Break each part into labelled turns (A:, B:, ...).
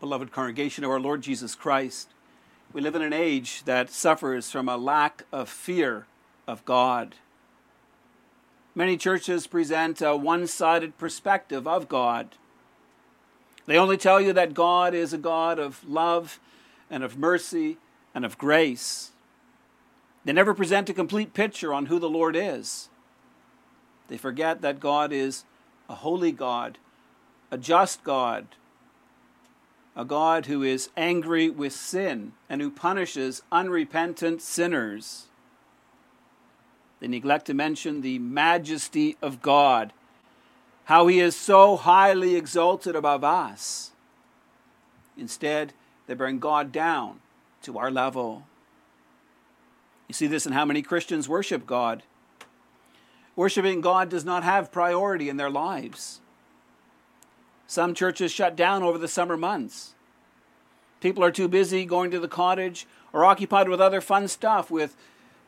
A: beloved congregation of our Lord Jesus Christ, we live in an age that suffers from a lack of fear of God. Many churches present a one sided perspective of God. They only tell you that God is a God of love and of mercy and of grace. They never present a complete picture on who the Lord is. They forget that God is a holy God, a just God, a God who is angry with sin and who punishes unrepentant sinners. They neglect to mention the majesty of God, how he is so highly exalted above us. Instead, they bring God down to our level. You see this in how many Christians worship God. Worshipping God does not have priority in their lives. Some churches shut down over the summer months. People are too busy going to the cottage or occupied with other fun stuff with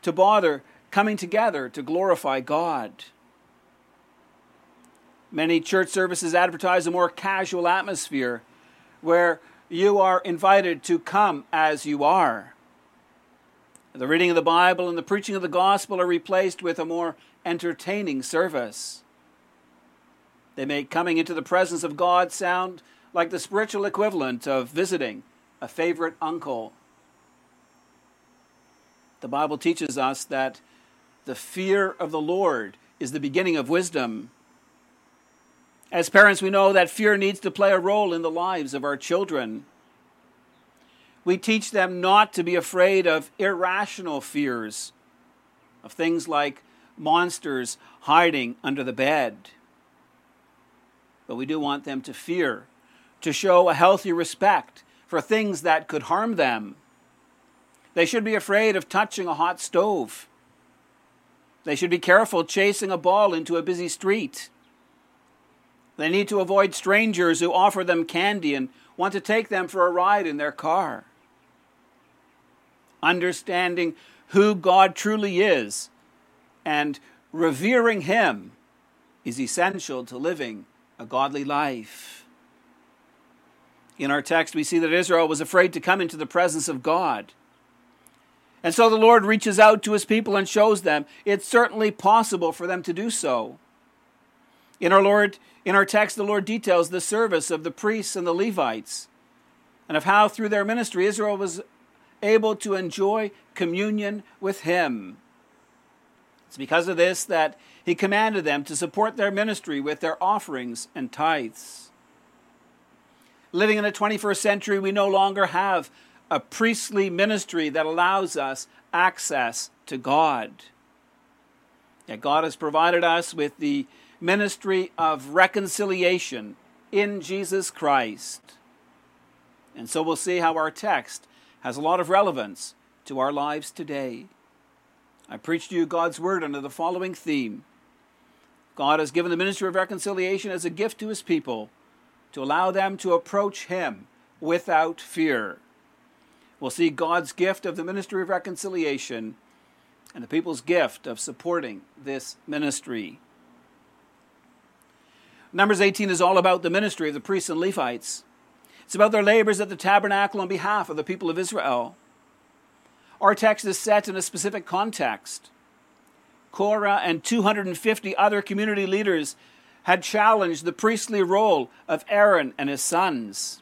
A: to bother coming together to glorify God. Many church services advertise a more casual atmosphere where you are invited to come as you are. The reading of the Bible and the preaching of the gospel are replaced with a more entertaining service. They make coming into the presence of God sound like the spiritual equivalent of visiting a favorite uncle. The Bible teaches us that the fear of the Lord is the beginning of wisdom. As parents, we know that fear needs to play a role in the lives of our children. We teach them not to be afraid of irrational fears, of things like monsters hiding under the bed but we do want them to fear, to show a healthy respect for things that could harm them. They should be afraid of touching a hot stove. They should be careful chasing a ball into a busy street. They need to avoid strangers who offer them candy and want to take them for a ride in their car. Understanding who God truly is and revering Him is essential to living a godly life. In our text, we see that Israel was afraid to come into the presence of God. And so the Lord reaches out to his people and shows them it's certainly possible for them to do so. In our Lord, in our text, the Lord details the service of the priests and the Levites, and of how through their ministry Israel was able to enjoy communion with him. It's because of this that he commanded them to support their ministry with their offerings and tithes. Living in the 21st century, we no longer have a priestly ministry that allows us access to God. Yet God has provided us with the ministry of reconciliation in Jesus Christ. And so we'll see how our text has a lot of relevance to our lives today. I preach to you God's word under the following theme God has given the ministry of reconciliation as a gift to his people to allow them to approach him without fear. We'll see God's gift of the ministry of reconciliation and the people's gift of supporting this ministry. Numbers 18 is all about the ministry of the priests and Levites. It's about their labors at the tabernacle on behalf of the people of Israel. Our text is set in a specific context. Korah and 250 other community leaders had challenged the priestly role of Aaron and his sons.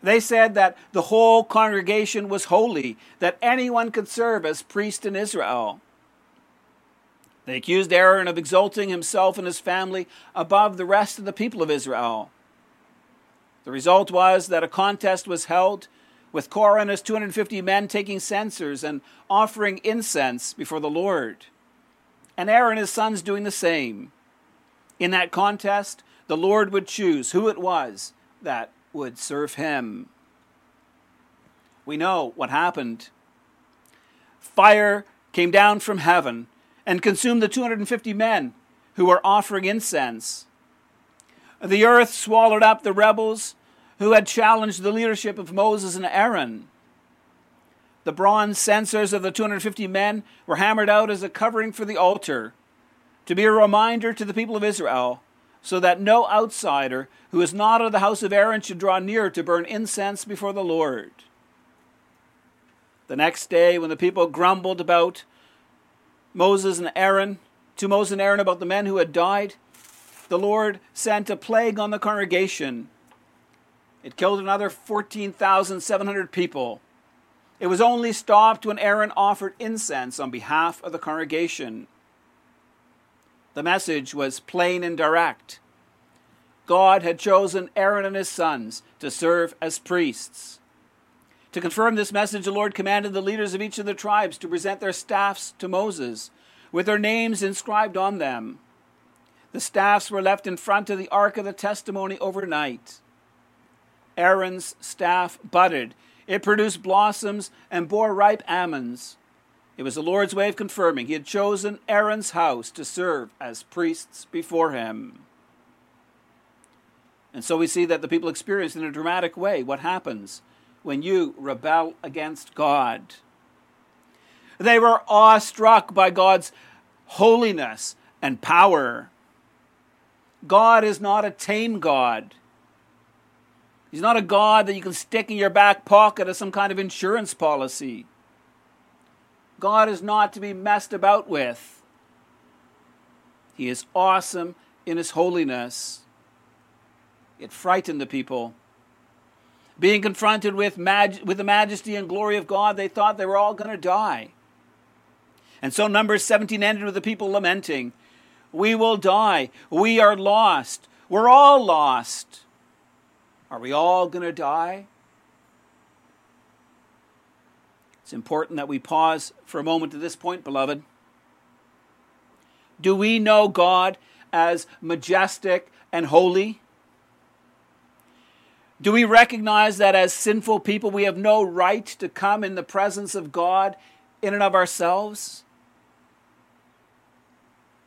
A: They said that the whole congregation was holy, that anyone could serve as priest in Israel. They accused Aaron of exalting himself and his family above the rest of the people of Israel. The result was that a contest was held with Korah and his 250 men taking censers and offering incense before the Lord and Aaron his sons doing the same. In that contest, the Lord would choose who it was that would serve him. We know what happened. Fire came down from heaven and consumed the 250 men who were offering incense. The earth swallowed up the rebels who had challenged the leadership of Moses and Aaron. The bronze censers of the 250 men were hammered out as a covering for the altar, to be a reminder to the people of Israel so that no outsider who is not of the house of Aaron should draw near to burn incense before the Lord. The next day, when the people grumbled about Moses and Aaron, to Moses and Aaron about the men who had died, the Lord sent a plague on the congregation. It killed another 14,700 people. It was only stopped when Aaron offered incense on behalf of the congregation. The message was plain and direct. God had chosen Aaron and his sons to serve as priests. To confirm this message, the Lord commanded the leaders of each of the tribes to present their staffs to Moses, with their names inscribed on them. The staffs were left in front of the ark of the testimony overnight. Aaron's staff budded, it produced blossoms and bore ripe almonds. It was the Lord's way of confirming he had chosen Aaron's house to serve as priests before him. And so we see that the people experienced in a dramatic way what happens when you rebel against God. They were awestruck by God's holiness and power. God is not a tame God. He's not a God that you can stick in your back pocket as some kind of insurance policy. God is not to be messed about with. He is awesome in his holiness. It frightened the people. Being confronted with, mag- with the majesty and glory of God, they thought they were all going to die. And so Numbers 17 ended with the people lamenting, We will die. We are lost. We're all lost. Are we all going to die? It's important that we pause for a moment at this point, beloved. Do we know God as majestic and holy? Do we recognize that as sinful people we have no right to come in the presence of God in and of ourselves?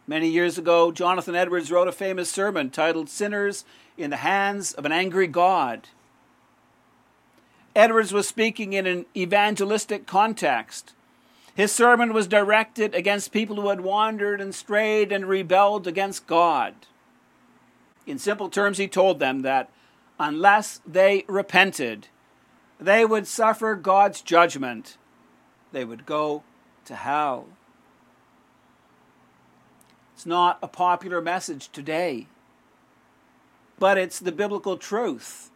A: Many years ago, Jonathan Edwards wrote a famous sermon titled Sinners in the Hands of an Angry God. Edwards was speaking in an evangelistic context. His sermon was directed against people who had wandered and strayed and rebelled against God. In simple terms, he told them that unless they repented, they would suffer God's judgment. They would go to hell. Not a popular message today, but it's the biblical truth.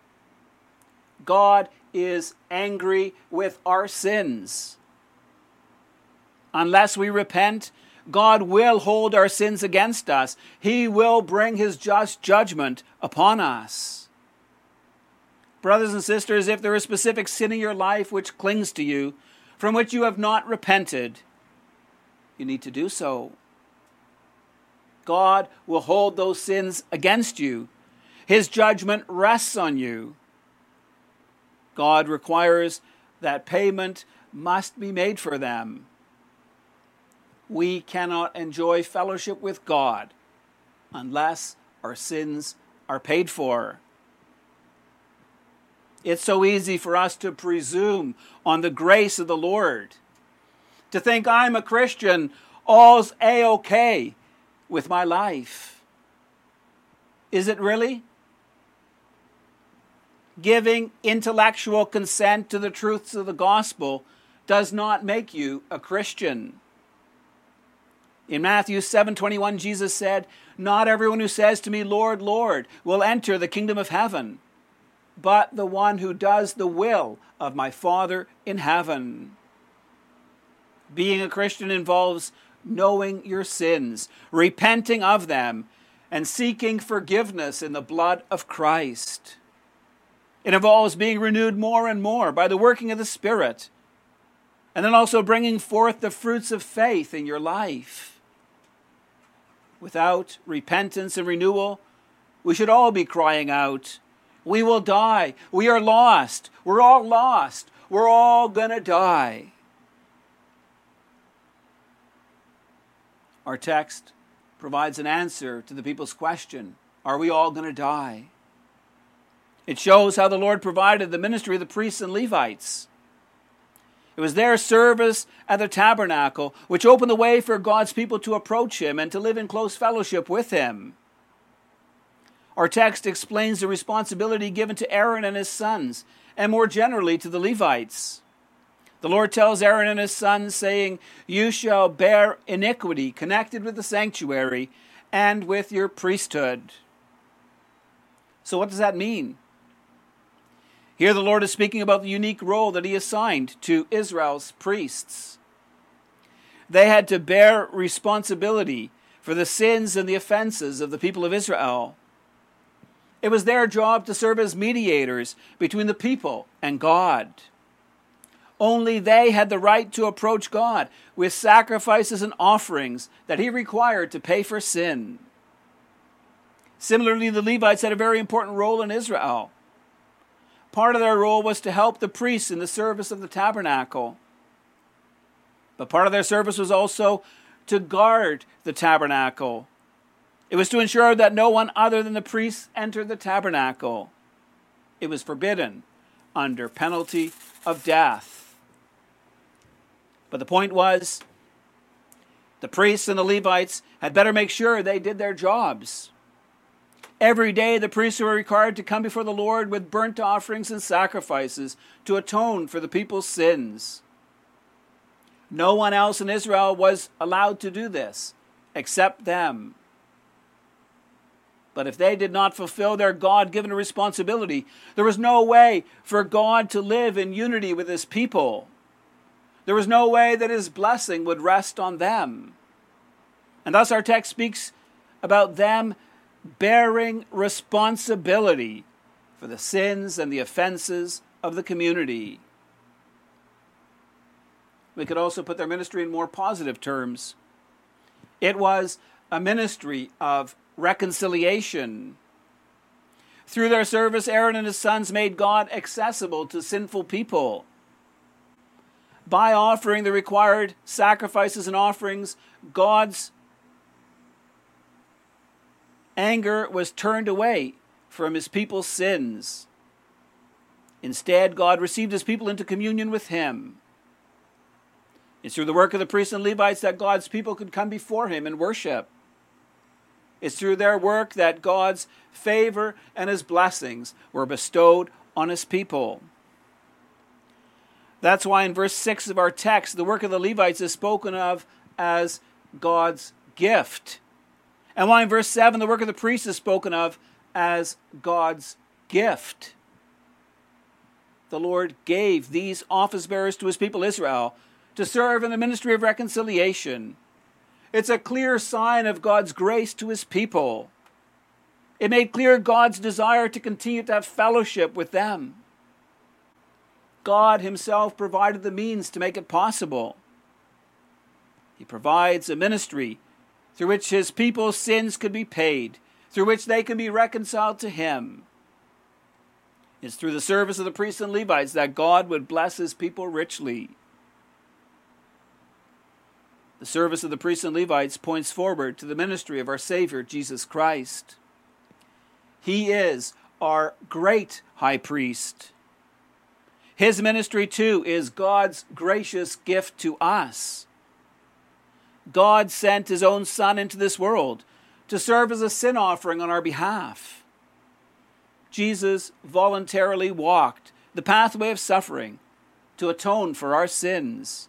A: God is angry with our sins. Unless we repent, God will hold our sins against us. He will bring his just judgment upon us. Brothers and sisters, if there is specific sin in your life which clings to you, from which you have not repented, you need to do so. God will hold those sins against you. His judgment rests on you. God requires that payment must be made for them. We cannot enjoy fellowship with God unless our sins are paid for. It's so easy for us to presume on the grace of the Lord, to think I'm a Christian, all's a okay with my life. Is it really? giving intellectual consent to the truths of the gospel does not make you a Christian. In Matthew 7:21 Jesus said, "Not everyone who says to me, Lord, Lord, will enter the kingdom of heaven, but the one who does the will of my Father in heaven." Being a Christian involves knowing your sins, repenting of them, and seeking forgiveness in the blood of Christ. It involves being renewed more and more by the working of the Spirit, and then also bringing forth the fruits of faith in your life. Without repentance and renewal, we should all be crying out, We will die. We are lost. We're all lost. We're all going to die. Our text provides an answer to the people's question Are we all going to die? It shows how the Lord provided the ministry of the priests and Levites. It was their service at the tabernacle which opened the way for God's people to approach Him and to live in close fellowship with Him. Our text explains the responsibility given to Aaron and his sons, and more generally to the Levites. The Lord tells Aaron and his sons, saying, You shall bear iniquity connected with the sanctuary and with your priesthood. So, what does that mean? Here, the Lord is speaking about the unique role that He assigned to Israel's priests. They had to bear responsibility for the sins and the offenses of the people of Israel. It was their job to serve as mediators between the people and God. Only they had the right to approach God with sacrifices and offerings that He required to pay for sin. Similarly, the Levites had a very important role in Israel. Part of their role was to help the priests in the service of the tabernacle. But part of their service was also to guard the tabernacle it was to ensure that no one other than the priests entered the tabernacle. It was forbidden under penalty of death. But the point was the priests and the Levites had better make sure they did their jobs. Every day, the priests were required to come before the Lord with burnt offerings and sacrifices to atone for the people's sins. No one else in Israel was allowed to do this except them. But if they did not fulfill their God given responsibility, there was no way for God to live in unity with his people. There was no way that his blessing would rest on them. And thus our text speaks about them bearing responsibility for the sins and the offenses of the community. We could also put their ministry in more positive terms. It was a ministry of reconciliation. Through their service, Aaron and his sons made God accessible to sinful people. By offering the required sacrifices and offerings, God's anger was turned away from his people's sins. Instead, God received his people into communion with him. It's through the work of the priests and Levites that God's people could come before him and worship. It's through their work that God's favor and his blessings were bestowed on his people. That's why in verse 6 of our text, the work of the Levites is spoken of as God's gift. And why in verse 7, the work of the priests is spoken of as God's gift. The Lord gave these office bearers to his people Israel to serve in the ministry of reconciliation it's a clear sign of God's grace to his people. It made clear God's desire to continue to have fellowship with them. God himself provided the means to make it possible. He provides a ministry through which his people's sins could be paid, through which they can be reconciled to him. It's through the service of the priests and Levites that God would bless his people richly. The service of the priests and Levites points forward to the ministry of our Savior, Jesus Christ. He is our great high priest. His ministry, too, is God's gracious gift to us. God sent His own Son into this world to serve as a sin offering on our behalf. Jesus voluntarily walked the pathway of suffering to atone for our sins.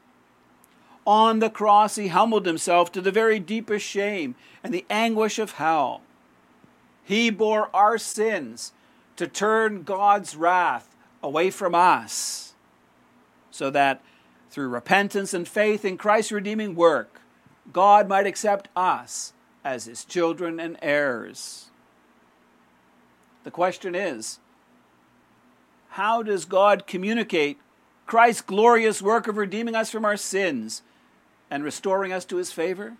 A: On the cross, he humbled himself to the very deepest shame and the anguish of hell. He bore our sins to turn God's wrath away from us, so that through repentance and faith in Christ's redeeming work, God might accept us as his children and heirs. The question is how does God communicate Christ's glorious work of redeeming us from our sins and restoring us to his favor?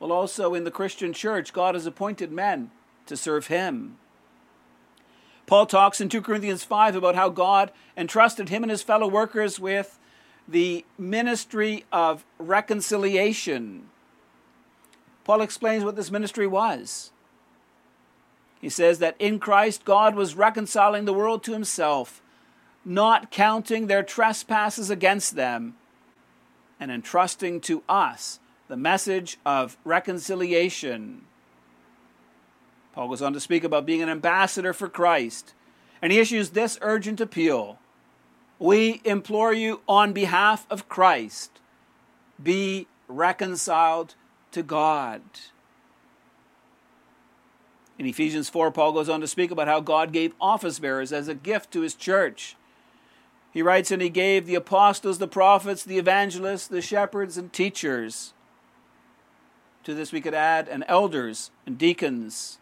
A: Well, also in the Christian church, God has appointed men to serve him. Paul talks in 2 Corinthians 5 about how God entrusted him and his fellow workers with the ministry of reconciliation. Paul explains what this ministry was. He says that in Christ, God was reconciling the world to himself, not counting their trespasses against them and entrusting to us the message of reconciliation. Paul goes on to speak about being an ambassador for Christ, and he issues this urgent appeal We implore you on behalf of Christ, be reconciled to God. In Ephesians 4, Paul goes on to speak about how God gave office bearers as a gift to his church. He writes, And he gave the apostles, the prophets, the evangelists, the shepherds, and teachers. To this we could add, and elders and deacons.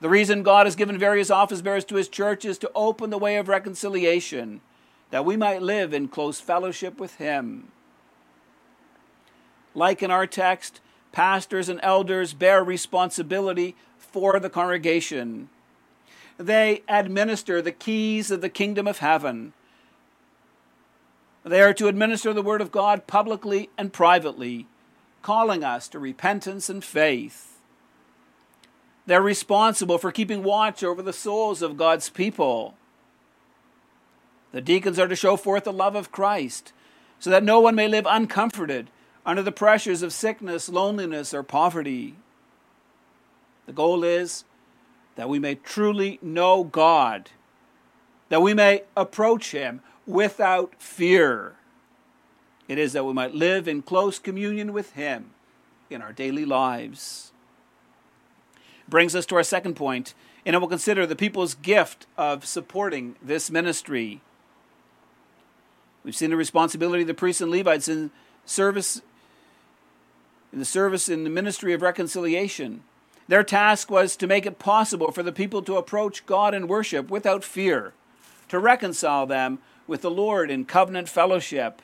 A: The reason God has given various office bearers to his church is to open the way of reconciliation, that we might live in close fellowship with him. Like in our text, pastors and elders bear responsibility for the congregation. They administer the keys of the kingdom of heaven. They are to administer the word of God publicly and privately, calling us to repentance and faith. They're responsible for keeping watch over the souls of God's people. The deacons are to show forth the love of Christ, so that no one may live uncomforted under the pressures of sickness, loneliness, or poverty. The goal is that we may truly know God, that we may approach Him without fear. It is that we might live in close communion with Him in our daily lives. Brings us to our second point, and it will consider the people's gift of supporting this ministry. We've seen the responsibility of the priests and Levites in service in the service in the ministry of reconciliation. Their task was to make it possible for the people to approach God in worship without fear, to reconcile them with the Lord in covenant fellowship.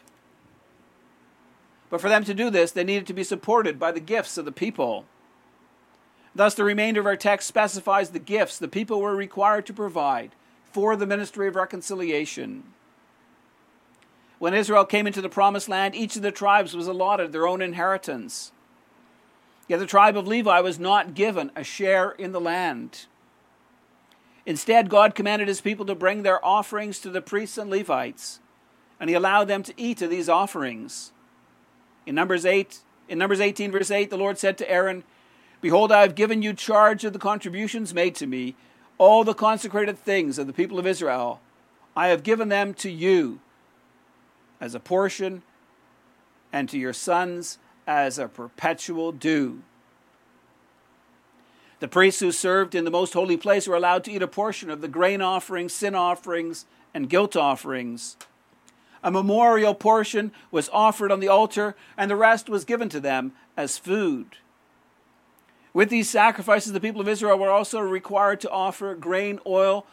A: But for them to do this, they needed to be supported by the gifts of the people. Thus, the remainder of our text specifies the gifts the people were required to provide for the ministry of reconciliation. When Israel came into the promised land, each of the tribes was allotted their own inheritance. Yet the tribe of Levi was not given a share in the land. Instead, God commanded his people to bring their offerings to the priests and Levites, and he allowed them to eat of these offerings. In Numbers 8, in Numbers 18 verse 8, the Lord said to Aaron, Behold, I have given you charge of the contributions made to me, all the consecrated things of the people of Israel. I have given them to you as a portion, and to your sons as a perpetual due. The priests who served in the most holy place were allowed to eat a portion of the grain offerings, sin offerings, and guilt offerings. A memorial portion was offered on the altar, and the rest was given to them as food. With these sacrifices, the people of Israel were also required to offer grain, oil,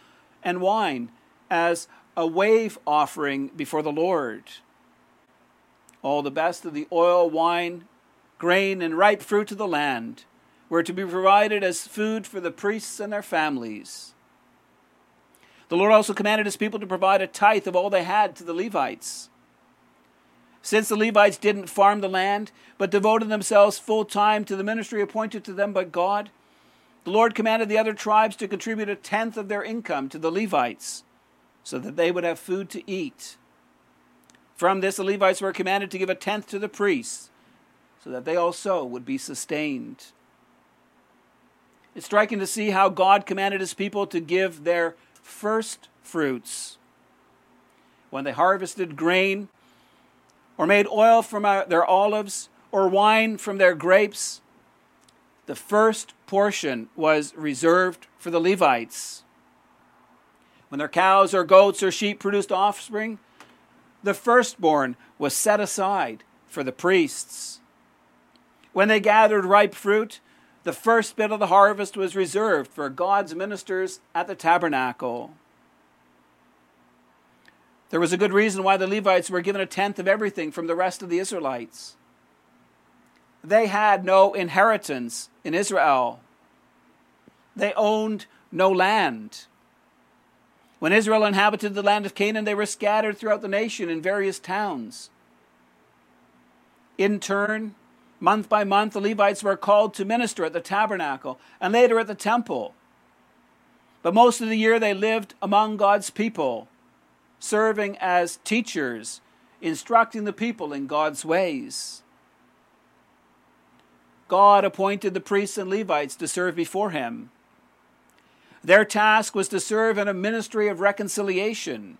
A: and wine as a wave offering before the Lord. All the best of the oil, wine, grain, and ripe fruit of the land were to be provided as food for the priests and their families. The Lord also commanded his people to provide a tithe of all they had to the Levites. Since the Levites didn't farm the land, but devoted themselves full time to the ministry appointed to them by God, the Lord commanded the other tribes to contribute a tenth of their income to the Levites, so that they would have food to eat. From this, the Levites were commanded to give a tenth to the priests, so that they also would be sustained. It's striking to see how God commanded his people to give their first fruits. When they harvested grain, or made oil from their olives, or wine from their grapes, the first portion was reserved for the Levites. When their cows or goats or sheep produced offspring, the firstborn was set aside for the priests. When they gathered ripe fruit, the first bit of the harvest was reserved for God's ministers at the tabernacle. There was a good reason why the Levites were given a tenth of everything from the rest of the Israelites. They had no inheritance in Israel, they owned no land. When Israel inhabited the land of Canaan, they were scattered throughout the nation in various towns. In turn, month by month, the Levites were called to minister at the tabernacle and later at the temple. But most of the year they lived among God's people, serving as teachers, instructing the people in God's ways. God appointed the priests and Levites to serve before him. Their task was to serve in a ministry of reconciliation.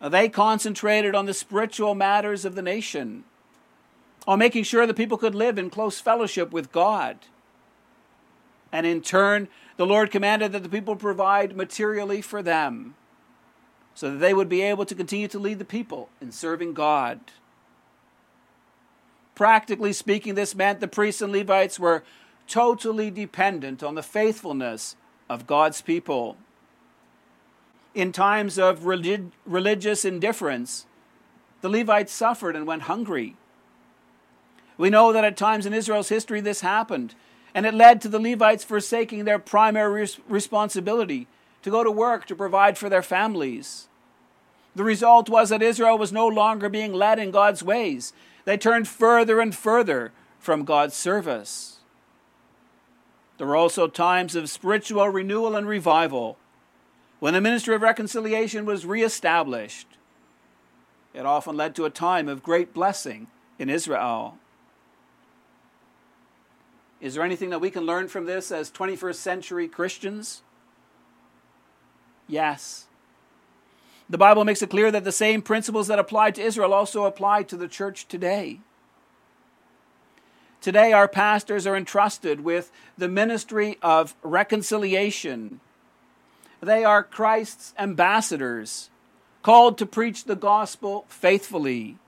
A: They concentrated on the spiritual matters of the nation, on making sure that people could live in close fellowship with God. And in turn, the Lord commanded that the people provide materially for them so that they would be able to continue to lead the people in serving God. Practically speaking, this meant the priests and Levites were totally dependent on the faithfulness of God's people. In times of relig- religious indifference, the Levites suffered and went hungry. We know that at times in Israel's history this happened, and it led to the Levites forsaking their primary res- responsibility to go to work to provide for their families. The result was that Israel was no longer being led in God's ways. They turned further and further from God's service. There were also times of spiritual renewal and revival when the ministry of reconciliation was reestablished. It often led to a time of great blessing in Israel. Is there anything that we can learn from this as 21st century Christians? Yes. The Bible makes it clear that the same principles that applied to Israel also apply to the church today. Today, our pastors are entrusted with the ministry of reconciliation. They are Christ's ambassadors, called to preach the gospel faithfully.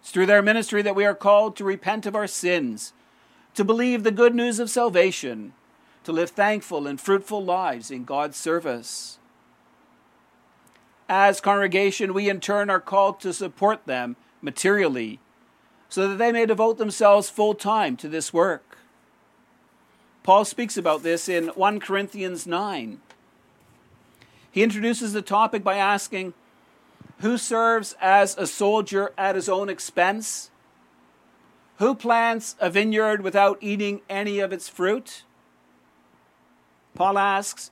A: It's through their ministry that we are called to repent of our sins, to believe the good news of salvation, to live thankful and fruitful lives in God's service. As congregation, we in turn are called to support them materially so that they may devote themselves full time to this work. Paul speaks about this in 1 Corinthians 9. He introduces the topic by asking, Who serves as a soldier at his own expense? Who plants a vineyard without eating any of its fruit? Paul asks,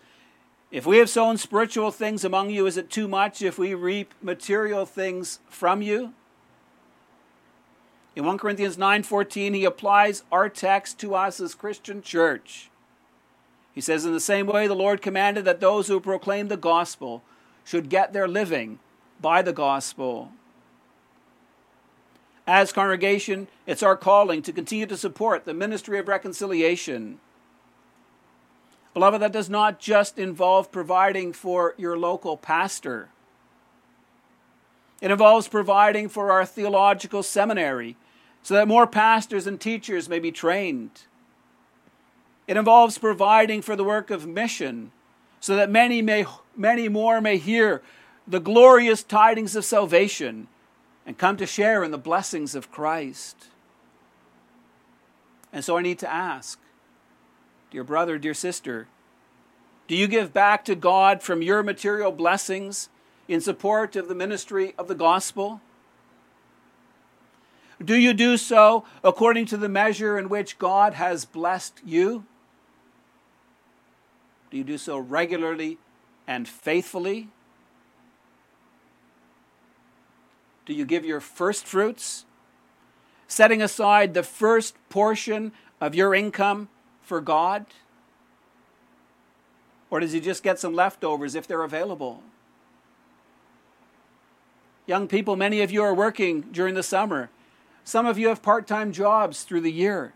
A: if we have sown spiritual things among you, is it too much if we reap material things from you? In 1 Corinthians 9:14 he applies our text to us as Christian church. He says in the same way the Lord commanded that those who proclaim the gospel should get their living by the gospel. As congregation, it's our calling to continue to support the ministry of reconciliation Beloved, that does not just involve providing for your local pastor. It involves providing for our theological seminary so that more pastors and teachers may be trained. It involves providing for the work of mission so that many, may, many more may hear the glorious tidings of salvation and come to share in the blessings of Christ. And so I need to ask Dear brother, dear sister, do you give back to God from your material blessings in support of the ministry of the gospel? Do you do so according to the measure in which God has blessed you? Do you do so regularly and faithfully? Do you give your first fruits, setting aside the first portion of your income for God? Or does he just get some leftovers if they're available? Young people, many of you are working during the summer. Some of you have part time jobs through the year.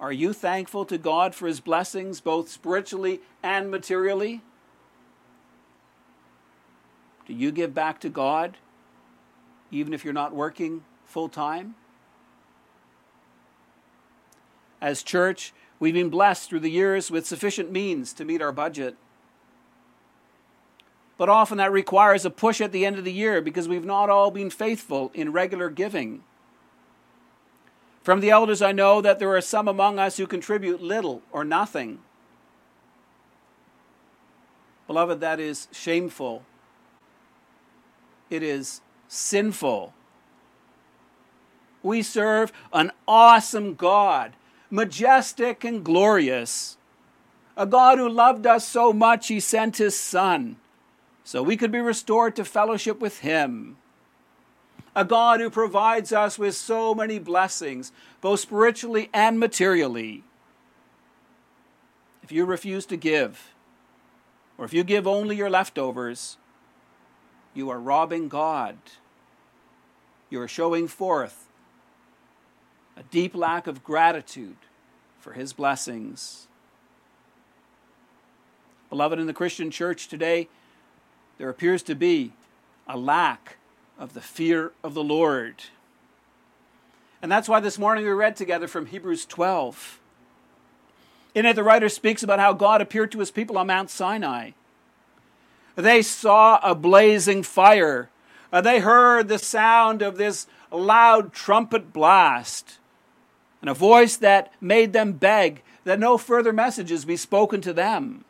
A: Are you thankful to God for his blessings, both spiritually and materially? Do you give back to God, even if you're not working full time? As church, we've been blessed through the years with sufficient means to meet our budget. But often that requires a push at the end of the year because we've not all been faithful in regular giving. From the elders, I know that there are some among us who contribute little or nothing. Beloved, that is shameful. It is sinful. We serve an awesome God majestic and glorious. A God who loved us so much, he sent his Son so we could be restored to fellowship with him. a God who provides us with so many blessings, both spiritually and materially. If you refuse to give, or if you give only your leftovers, you are robbing God. You are showing forth a deep lack of gratitude for His blessings. Beloved, in the Christian church today, there appears to be a lack of the fear of the Lord. And that's why this morning we read together from Hebrews 12. In it, the writer speaks about how God appeared to his people on Mount Sinai. They saw a blazing fire. Uh, they heard the sound of this loud trumpet blast and a voice that made them beg that no further messages be spoken to them.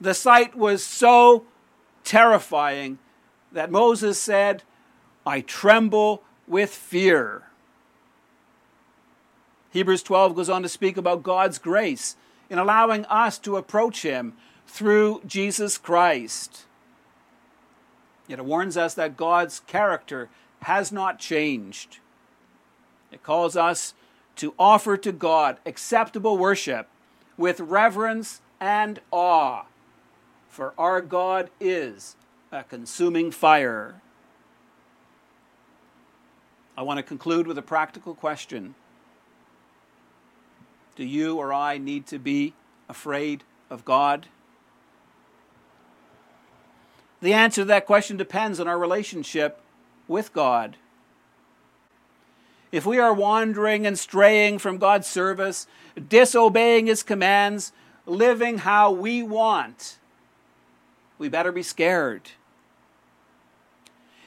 A: The sight was so terrifying that Moses said, I tremble with fear. Hebrews 12 goes on to speak about God's grace in allowing us to approach Him through Jesus Christ. Yet it warns us that God's character has not changed. It calls us to offer to God acceptable worship with reverence and awe, for our God is a consuming fire. I want to conclude with a practical question Do you or I need to be afraid of God? The answer to that question depends on our relationship with God. If we are wandering and straying from God's service, disobeying His commands, living how we want, we better be scared.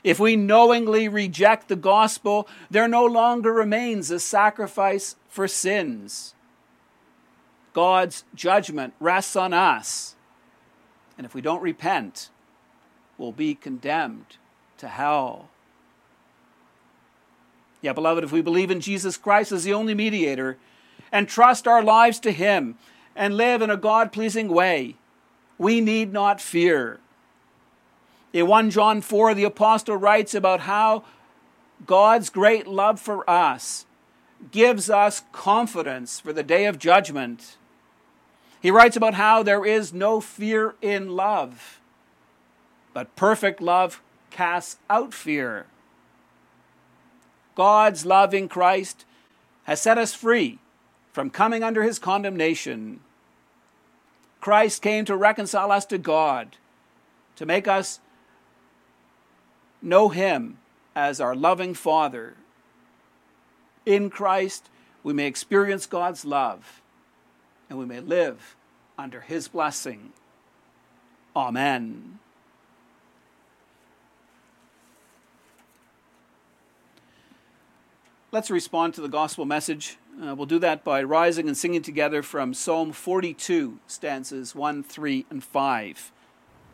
A: If we knowingly reject the gospel, there no longer remains a sacrifice for sins. God's judgment rests on us. And if we don't repent, we'll be condemned to hell. Yeah, beloved, if we believe in Jesus Christ as the only mediator and trust our lives to Him and live in a God pleasing way, we need not fear. In 1 John 4, the apostle writes about how God's great love for us gives us confidence for the day of judgment. He writes about how there is no fear in love, but perfect love casts out fear. God's love in Christ has set us free from coming under his condemnation. Christ came to reconcile us to God, to make us know Him as our loving Father. In Christ, we may experience God's love and we may live under His blessing. Amen. Let's respond to the gospel message. Uh, we'll do that by rising and singing together from Psalm 42, stanzas 1, 3, and 5.